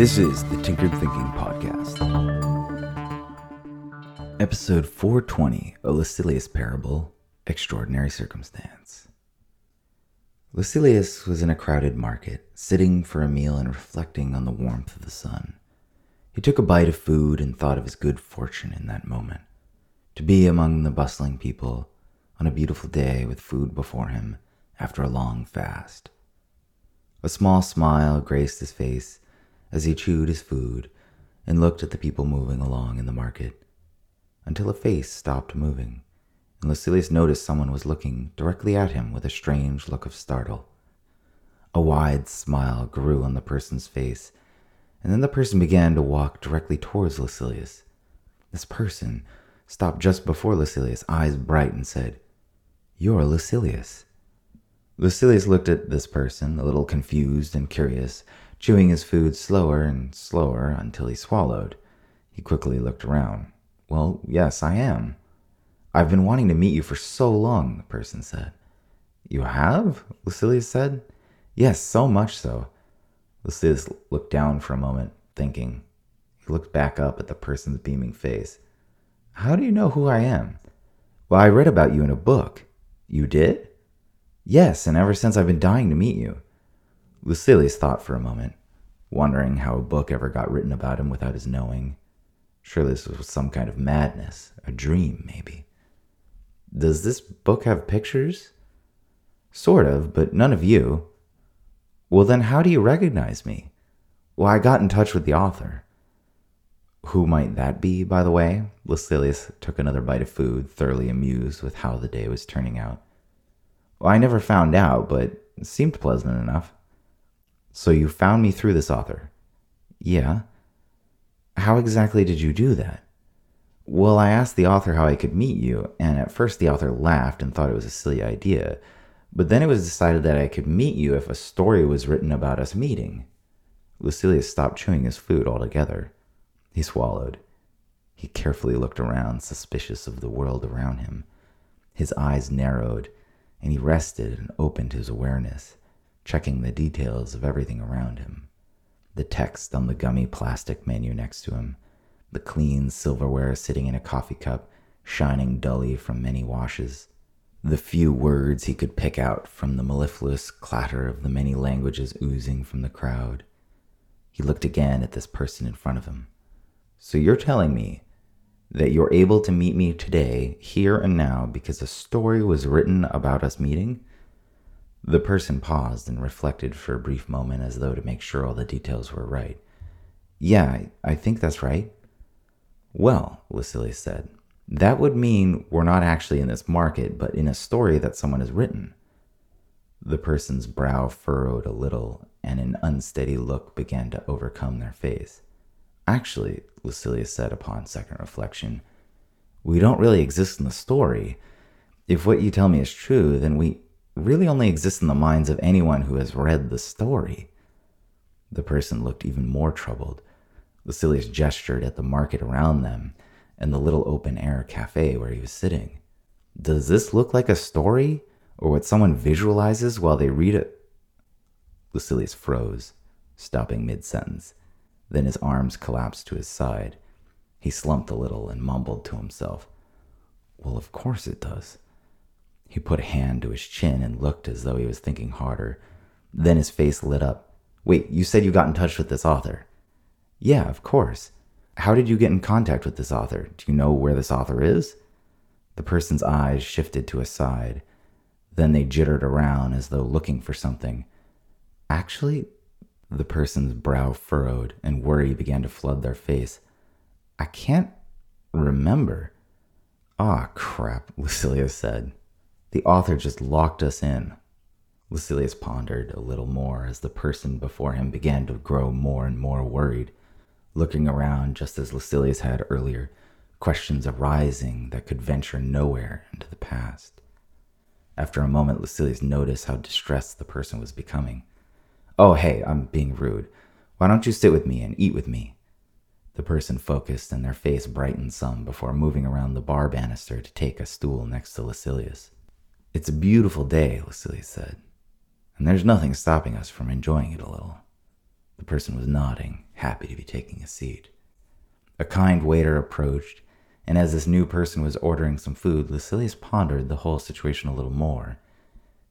This is the Tinkered Thinking Podcast. Episode 420 A Lucilius Parable Extraordinary Circumstance. Lucilius was in a crowded market, sitting for a meal and reflecting on the warmth of the sun. He took a bite of food and thought of his good fortune in that moment to be among the bustling people on a beautiful day with food before him after a long fast. A small smile graced his face as he chewed his food and looked at the people moving along in the market, until a face stopped moving, and Lucilius noticed someone was looking directly at him with a strange look of startle. A wide smile grew on the person's face, and then the person began to walk directly towards Lucilius. This person stopped just before Lucilius, eyes bright, and said, You're Lucilius. Lucilius looked at this person, a little confused and curious, chewing his food slower and slower until he swallowed. He quickly looked around. Well, yes, I am. I've been wanting to meet you for so long, the person said. You have? Lucilius said. Yes, so much so. Lucilius looked down for a moment, thinking. He looked back up at the person's beaming face. How do you know who I am? Well, I read about you in a book. You did? Yes, and ever since I've been dying to meet you. Lucilius thought for a moment, wondering how a book ever got written about him without his knowing. Surely this was some kind of madness, a dream, maybe. Does this book have pictures? Sort of, but none of you. Well, then how do you recognize me? Well, I got in touch with the author. Who might that be, by the way? Lucilius took another bite of food, thoroughly amused with how the day was turning out. Well, I never found out, but it seemed pleasant enough. So you found me through this author? Yeah. How exactly did you do that? Well, I asked the author how I could meet you, and at first the author laughed and thought it was a silly idea. But then it was decided that I could meet you if a story was written about us meeting. Lucilius stopped chewing his food altogether. He swallowed. He carefully looked around, suspicious of the world around him. His eyes narrowed, and he rested and opened his awareness checking the details of everything around him. The text on the gummy plastic menu next to him, the clean silverware sitting in a coffee cup, shining dully from many washes, the few words he could pick out from the mellifluous clatter of the many languages oozing from the crowd. He looked again at this person in front of him. So you're telling me that you're able to meet me today, here and now, because a story was written about us meeting? The person paused and reflected for a brief moment as though to make sure all the details were right. Yeah, I, think that's right. Well, Lucilius said, that would mean we're not actually in this market, but in a story that someone has written. The person's brow furrowed a little, and an unsteady look began to overcome their face. Actually, Lucilius said upon second reflection, we don't really exist in the story. If what you tell me is true, then we really only exists in the minds of anyone who has read the story. The person looked even more troubled. Lucilius gestured at the market around them and the little open air cafe where he was sitting. Does this look like a story or what someone visualizes while they read it? Lucilius froze, stopping mid sentence. Then his arms collapsed to his side. He slumped a little and mumbled to himself, Well, of course it does. He put a hand to his chin and looked as though he was thinking harder. Then his face lit up. Wait, you said you got in touch with this author? Yeah, of course. How did you get in contact with this author? Do you know where this author is? The person's eyes shifted to a side. Then they jittered around as though looking for something. Actually, the person's brow furrowed and worry began to flood their face. I can't remember. Ah, crap, Lucilius said. The author just locked us in. Lucilius pondered a little more as the person before him began to grow more and more worried, looking around just as Lucilius had earlier, questions arising that could venture nowhere into the past. After a moment, Lucilius noticed how distressed the person was becoming. Oh, hey, I'm being rude. Why don't you sit with me and eat with me? The person focused and their face brightened some before moving around the bar banister to take a stool next to Lucilius. It's a beautiful day, Lucilius said, and there's nothing stopping us from enjoying it a little. The person was nodding, happy to be taking a seat. A kind waiter approached, and as this new person was ordering some food, Lucilius pondered the whole situation a little more.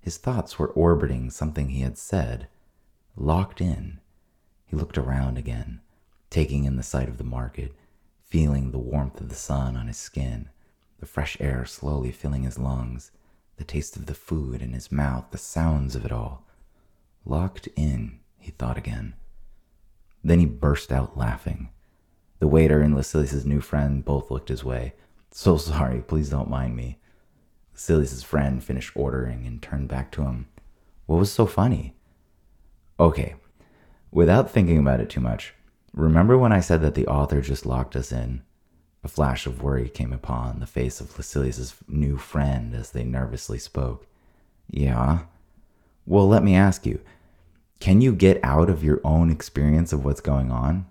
His thoughts were orbiting something he had said, locked in. He looked around again, taking in the sight of the market, feeling the warmth of the sun on his skin, the fresh air slowly filling his lungs, the taste of the food in his mouth, the sounds of it all. Locked in, he thought again. Then he burst out laughing. The waiter and Lucilius's new friend both looked his way. So sorry, please don't mind me. Lucilius's friend finished ordering and turned back to him. What was so funny? Okay, without thinking about it too much, remember when I said that the author just locked us in? A flash of worry came upon the face of Lucilius's new friend as they nervously spoke. Yeah? Well, let me ask you can you get out of your own experience of what's going on?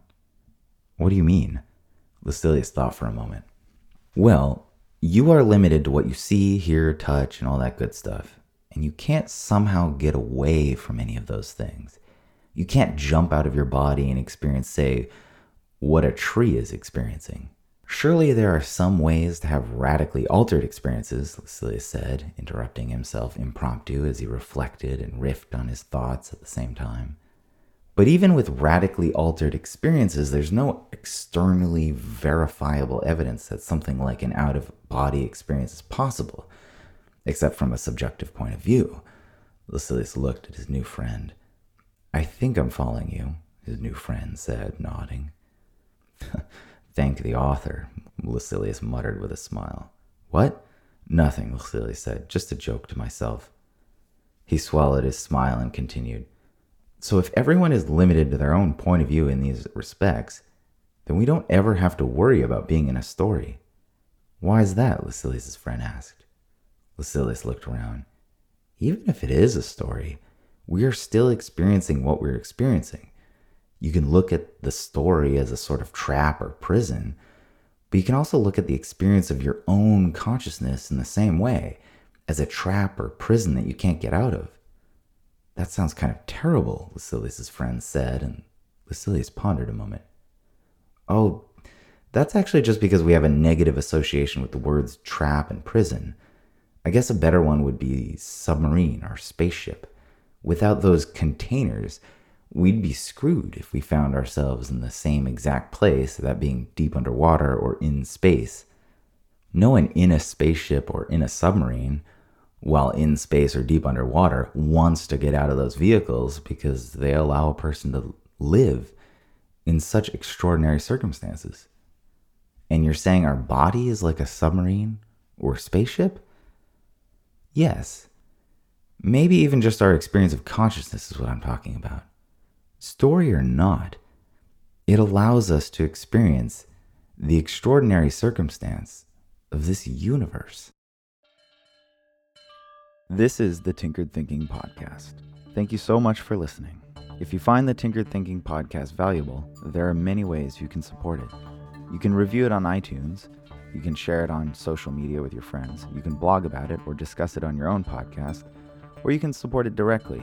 What do you mean? Lucilius thought for a moment. Well, you are limited to what you see, hear, touch, and all that good stuff. And you can't somehow get away from any of those things. You can't jump out of your body and experience, say, what a tree is experiencing. Surely there are some ways to have radically altered experiences, Lucilius said, interrupting himself impromptu as he reflected and riffed on his thoughts at the same time. But even with radically altered experiences, there's no externally verifiable evidence that something like an out of body experience is possible, except from a subjective point of view. Lucilius looked at his new friend. I think I'm following you, his new friend said, nodding. Thank the author, Lucilius muttered with a smile. What? Nothing, Lucilius said, just a joke to myself. He swallowed his smile and continued. So if everyone is limited to their own point of view in these respects, then we don't ever have to worry about being in a story. Why is that? Lucilius's friend asked. Lucilius looked around. Even if it is a story, we are still experiencing what we're experiencing. You can look at the story as a sort of trap or prison, but you can also look at the experience of your own consciousness in the same way as a trap or prison that you can't get out of. That sounds kind of terrible, Lucilius's friend said, and Lucilius pondered a moment. Oh, that's actually just because we have a negative association with the words trap and prison. I guess a better one would be submarine or spaceship. Without those containers, we'd be screwed if we found ourselves in the same exact place, that being deep underwater or in space. No one in a spaceship or in a submarine, while in space or deep underwater, wants to get out of those vehicles because they allow a person to live in such extraordinary circumstances. And you're saying our body is like a submarine or spaceship? Yes. Maybe even just our experience of consciousness is what I'm talking about story or not, it allows us to experience the extraordinary circumstance of this universe. This is the Tinkered Thinking Podcast. Thank you so much for listening. If you find the Tinkered Thinking Podcast valuable, there are many ways you can support it. You can review it on iTunes, you can share it on social media with your friends, you can blog about it or discuss it on your own podcast, or you can support it directly